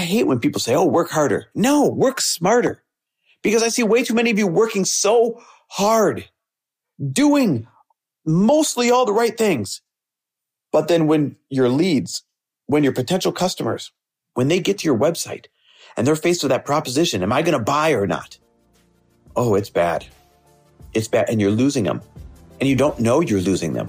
I hate when people say, oh, work harder. No, work smarter. Because I see way too many of you working so hard, doing mostly all the right things. But then when your leads, when your potential customers, when they get to your website and they're faced with that proposition, am I going to buy or not? Oh, it's bad. It's bad. And you're losing them. And you don't know you're losing them.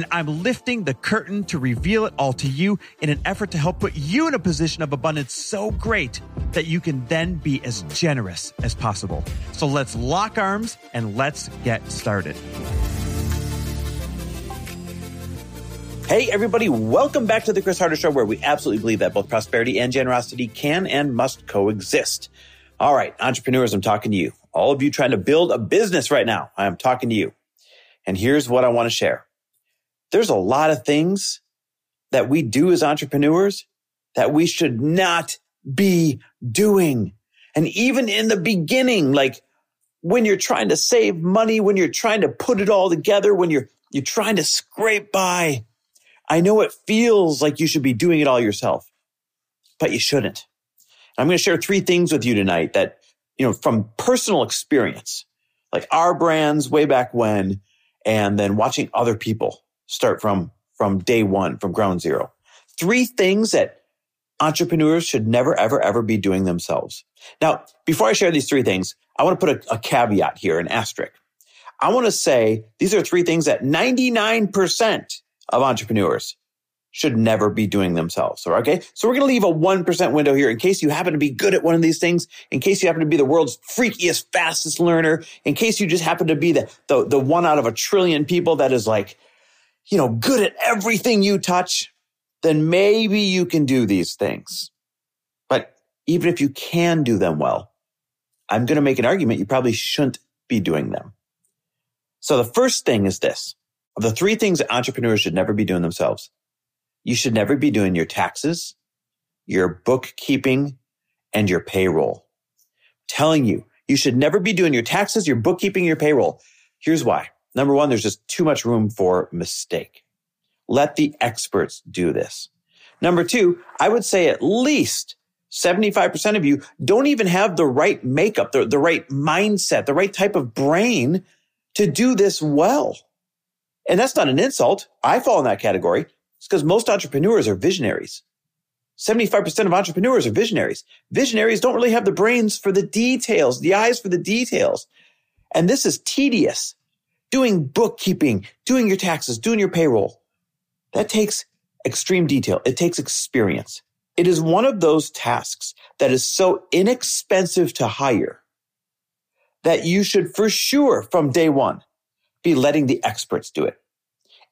and I'm lifting the curtain to reveal it all to you in an effort to help put you in a position of abundance so great that you can then be as generous as possible. So let's lock arms and let's get started. Hey, everybody, welcome back to the Chris Harder Show, where we absolutely believe that both prosperity and generosity can and must coexist. All right, entrepreneurs, I'm talking to you. All of you trying to build a business right now, I'm talking to you. And here's what I want to share there's a lot of things that we do as entrepreneurs that we should not be doing. And even in the beginning, like when you're trying to save money, when you're trying to put it all together, when you're, you're trying to scrape by, I know it feels like you should be doing it all yourself, but you shouldn't. I'm going to share three things with you tonight that, you know, from personal experience, like our brands way back when, and then watching other people start from, from day one, from ground zero. Three things that entrepreneurs should never, ever, ever be doing themselves. Now, before I share these three things, I want to put a, a caveat here, an asterisk. I want to say these are three things that 99% of entrepreneurs should never be doing themselves. Okay. So we're going to leave a 1% window here in case you happen to be good at one of these things, in case you happen to be the world's freakiest, fastest learner, in case you just happen to be the, the, the one out of a trillion people that is like you know, good at everything you touch, then maybe you can do these things. But even if you can do them well, I'm going to make an argument you probably shouldn't be doing them. So the first thing is this of the three things that entrepreneurs should never be doing themselves. You should never be doing your taxes, your bookkeeping, and your payroll. I'm telling you, you should never be doing your taxes, your bookkeeping, your payroll. Here's why. Number one, there's just too much room for mistake. Let the experts do this. Number two, I would say at least 75% of you don't even have the right makeup, the, the right mindset, the right type of brain to do this well. And that's not an insult. I fall in that category. It's because most entrepreneurs are visionaries. 75% of entrepreneurs are visionaries. Visionaries don't really have the brains for the details, the eyes for the details. And this is tedious doing bookkeeping, doing your taxes, doing your payroll. That takes extreme detail. It takes experience. It is one of those tasks that is so inexpensive to hire that you should for sure from day one be letting the experts do it.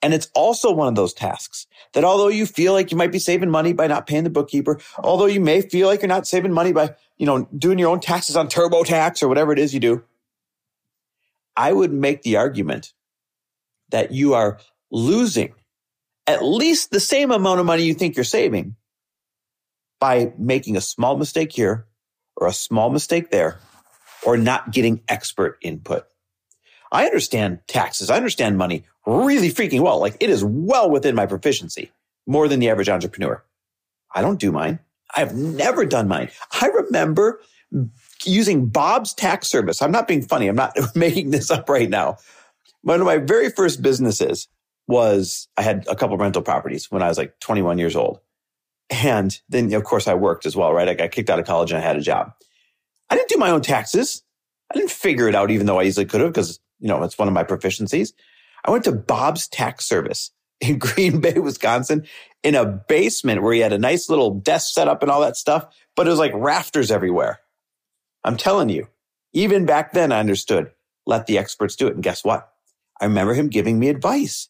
And it's also one of those tasks that although you feel like you might be saving money by not paying the bookkeeper, although you may feel like you're not saving money by, you know, doing your own taxes on TurboTax or whatever it is you do, I would make the argument that you are losing at least the same amount of money you think you're saving by making a small mistake here or a small mistake there or not getting expert input. I understand taxes. I understand money really freaking well. Like it is well within my proficiency more than the average entrepreneur. I don't do mine. I've never done mine. I remember using Bob's tax service. I'm not being funny. I'm not making this up right now. One of my very first businesses was I had a couple rental properties when I was like 21 years old. And then, of course, I worked as well, right? I got kicked out of college and I had a job. I didn't do my own taxes. I didn't figure it out, even though I easily could have, because, you know, it's one of my proficiencies. I went to Bob's tax service in Green Bay, Wisconsin, in a basement where he had a nice little desk set up and all that stuff, but it was like rafters everywhere. I'm telling you, even back then I understood, let the experts do it. And guess what? I remember him giving me advice,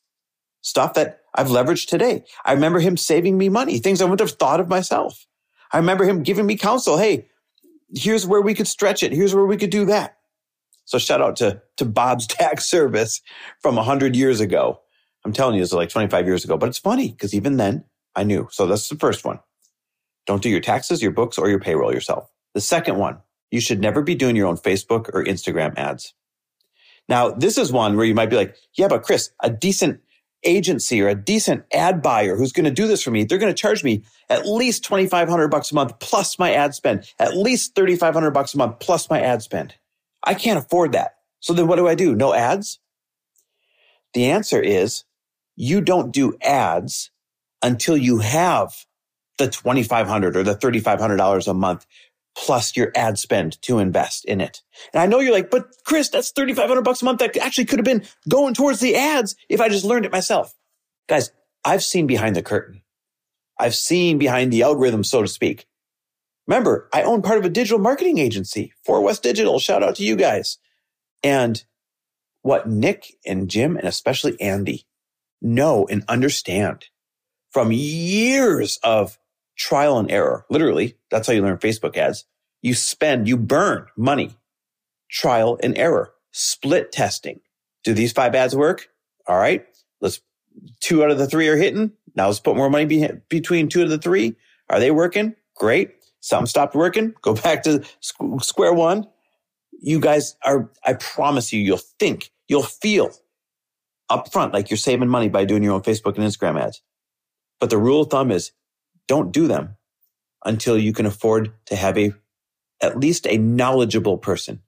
stuff that I've leveraged today. I remember him saving me money, things I wouldn't have thought of myself. I remember him giving me counsel. Hey, here's where we could stretch it. Here's where we could do that. So shout out to, to Bob's tax service from a hundred years ago. I'm telling you, was like 25 years ago, but it's funny because even then I knew. So that's the first one. Don't do your taxes, your books, or your payroll yourself. The second one, you should never be doing your own Facebook or Instagram ads. Now, this is one where you might be like, yeah, but Chris, a decent agency or a decent ad buyer who's going to do this for me, they're going to charge me at least 2500 bucks a month plus my ad spend, at least 3500 bucks a month plus my ad spend. I can't afford that. So then what do I do? No ads? The answer is you don't do ads until you have the 2500 or the $3500 a month plus your ad spend to invest in it. And I know you're like, but Chris, that's 3,500 bucks a month. That actually could have been going towards the ads if I just learned it myself. Guys, I've seen behind the curtain. I've seen behind the algorithm, so to speak. Remember, I own part of a digital marketing agency, Four West Digital. Shout out to you guys. And what Nick and Jim and especially Andy know and understand from years of trial and error. Literally, that's how you learn Facebook ads. You spend, you burn money, trial and error, split testing. Do these five ads work? All right. Let's two out of the three are hitting. Now let's put more money be, between two of the three. Are they working? Great. Some stopped working. Go back to square one. You guys are, I promise you, you'll think, you'll feel upfront like you're saving money by doing your own Facebook and Instagram ads. But the rule of thumb is don't do them until you can afford to have a, at least a knowledgeable person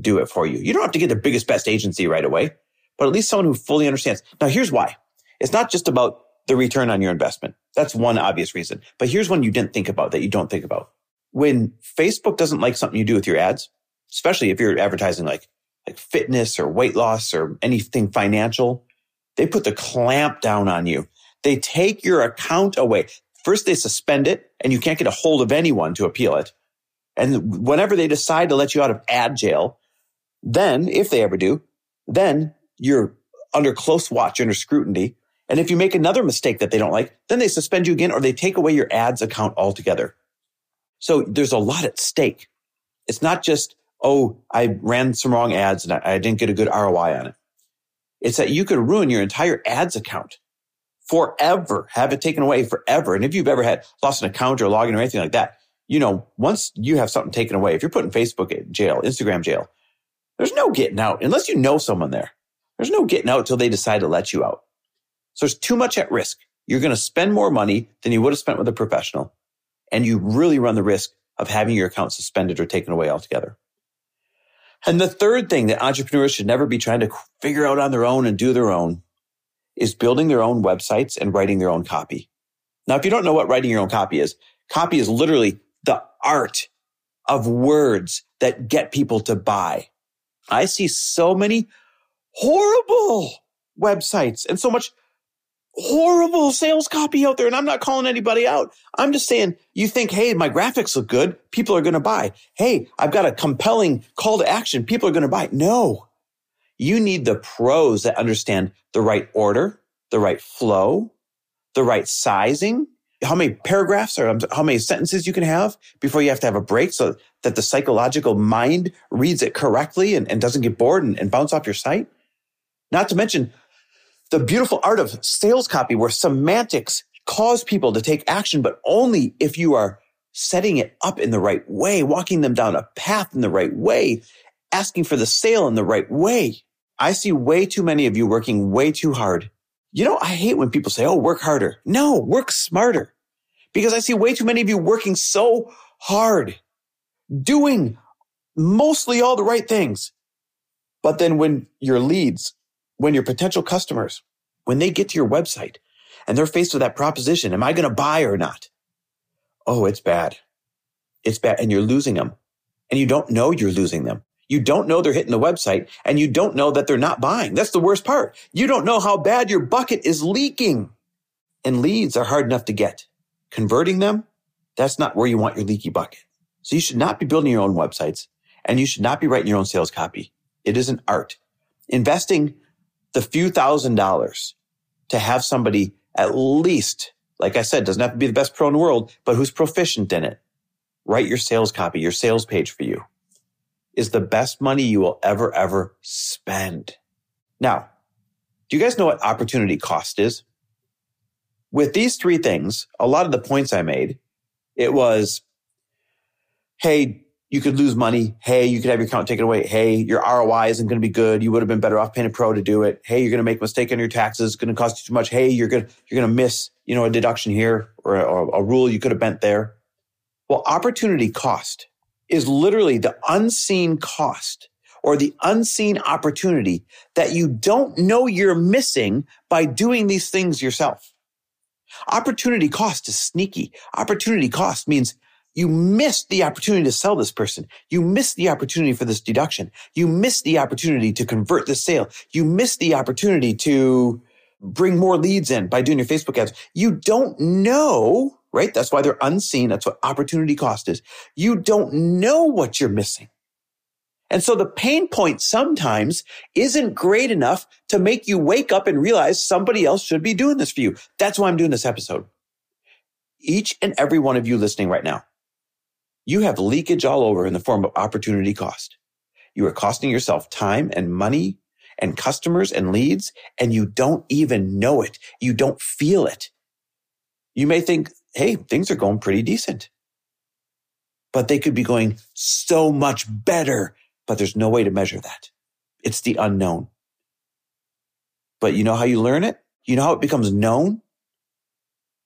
do it for you. You don't have to get the biggest, best agency right away, but at least someone who fully understands. Now, here's why. It's not just about the return on your investment. That's one obvious reason. But here's one you didn't think about that you don't think about. When Facebook doesn't like something you do with your ads, especially if you're advertising like, like fitness or weight loss or anything financial, they put the clamp down on you. They take your account away. First, they suspend it and you can't get a hold of anyone to appeal it. And whenever they decide to let you out of ad jail, then if they ever do, then you're under close watch, under scrutiny. And if you make another mistake that they don't like, then they suspend you again or they take away your ads account altogether. So there's a lot at stake. It's not just, oh, I ran some wrong ads and I didn't get a good ROI on it. It's that you could ruin your entire ads account forever, have it taken away forever. And if you've ever had lost an account or login or anything like that, you know, once you have something taken away, if you're putting Facebook in jail, Instagram jail, there's no getting out unless you know someone there. There's no getting out till they decide to let you out. So there's too much at risk. You're going to spend more money than you would have spent with a professional. And you really run the risk of having your account suspended or taken away altogether. And the third thing that entrepreneurs should never be trying to figure out on their own and do their own is building their own websites and writing their own copy. Now, if you don't know what writing your own copy is, copy is literally the art of words that get people to buy. I see so many horrible websites and so much horrible sales copy out there. And I'm not calling anybody out. I'm just saying you think, Hey, my graphics look good. People are going to buy. Hey, I've got a compelling call to action. People are going to buy. No, you need the pros that understand the right order, the right flow, the right sizing, how many paragraphs or um, how many sentences you can have before you have to have a break so that the psychological mind reads it correctly and, and doesn't get bored and, and bounce off your site. Not to mention the beautiful art of sales copy where semantics cause people to take action, but only if you are setting it up in the right way, walking them down a path in the right way, asking for the sale in the right way. I see way too many of you working way too hard. You know, I hate when people say, Oh, work harder. No, work smarter because I see way too many of you working so hard, doing mostly all the right things. But then when your leads, when your potential customers, when they get to your website and they're faced with that proposition, am I going to buy or not? Oh, it's bad. It's bad. And you're losing them and you don't know you're losing them. You don't know they're hitting the website and you don't know that they're not buying. That's the worst part. You don't know how bad your bucket is leaking. And leads are hard enough to get. Converting them, that's not where you want your leaky bucket. So you should not be building your own websites and you should not be writing your own sales copy. It is an art. Investing the few thousand dollars to have somebody at least, like I said, doesn't have to be the best pro in the world, but who's proficient in it. Write your sales copy, your sales page for you is the best money you will ever, ever spend. Now, do you guys know what opportunity cost is? With these three things, a lot of the points I made, it was, Hey, you could lose money. Hey, you could have your account taken away. Hey, your ROI isn't going to be good. You would have been better off paying a pro to do it. Hey, you're going to make a mistake on your taxes. It's going to cost you too much. Hey, you're going to, you're going to miss, you know, a deduction here or a, or a rule you could have bent there. Well, opportunity cost is literally the unseen cost or the unseen opportunity that you don't know you're missing by doing these things yourself. Opportunity cost is sneaky. Opportunity cost means you missed the opportunity to sell this person. You missed the opportunity for this deduction. You missed the opportunity to convert the sale. You missed the opportunity to bring more leads in by doing your Facebook ads. You don't know, right? That's why they're unseen. That's what opportunity cost is. You don't know what you're missing. And so the pain point sometimes isn't great enough to make you wake up and realize somebody else should be doing this for you. That's why I'm doing this episode. Each and every one of you listening right now, you have leakage all over in the form of opportunity cost. You are costing yourself time and money and customers and leads, and you don't even know it. You don't feel it. You may think, hey, things are going pretty decent. But they could be going so much better, but there's no way to measure that. It's the unknown. But you know how you learn it? You know how it becomes known?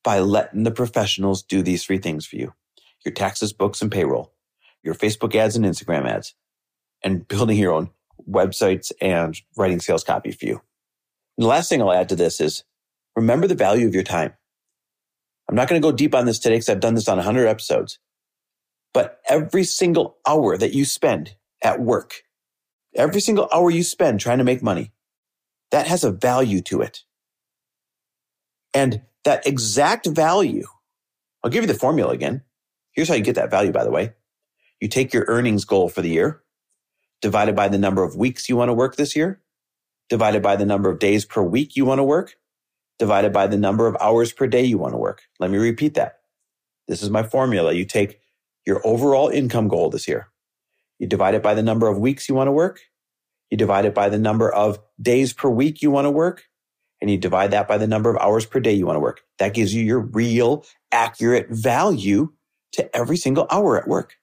By letting the professionals do these three things for you your taxes, books, and payroll, your Facebook ads and Instagram ads, and building your own websites and writing sales copy for you. And the last thing I'll add to this is remember the value of your time. I'm not going to go deep on this today because I've done this on 100 episodes. But every single hour that you spend at work, every single hour you spend trying to make money, that has a value to it. And that exact value, I'll give you the formula again. Here's how you get that value, by the way. You take your earnings goal for the year, divided by the number of weeks you want to work this year, divided by the number of days per week you want to work, divided by the number of hours per day you want to work. Let me repeat that. This is my formula. You take your overall income goal this year. You divide it by the number of weeks you want to work. You divide it by the number of days per week you want to work. And you divide that by the number of hours per day you want to work. That gives you your real accurate value to every single hour at work.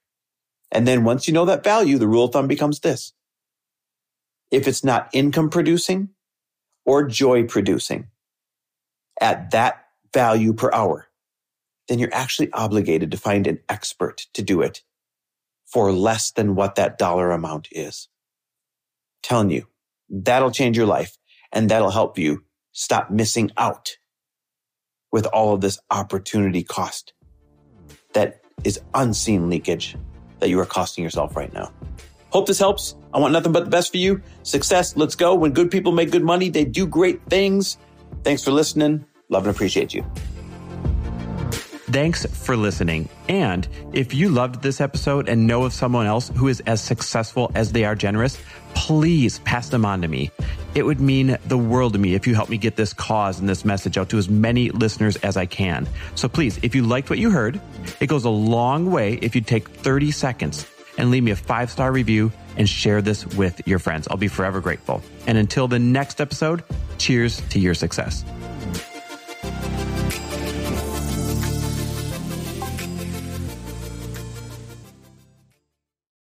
And then once you know that value, the rule of thumb becomes this. If it's not income producing or joy producing at that value per hour, then you're actually obligated to find an expert to do it for less than what that dollar amount is. I'm telling you, that'll change your life and that'll help you stop missing out with all of this opportunity cost that is unseen leakage that you are costing yourself right now. Hope this helps. I want nothing but the best for you. Success. Let's go. When good people make good money, they do great things. Thanks for listening. Love and appreciate you. Thanks for listening. And if you loved this episode and know of someone else who is as successful as they are generous, please pass them on to me. It would mean the world to me if you help me get this cause and this message out to as many listeners as I can. So please, if you liked what you heard, it goes a long way if you take 30 seconds and leave me a five star review and share this with your friends. I'll be forever grateful. And until the next episode, cheers to your success.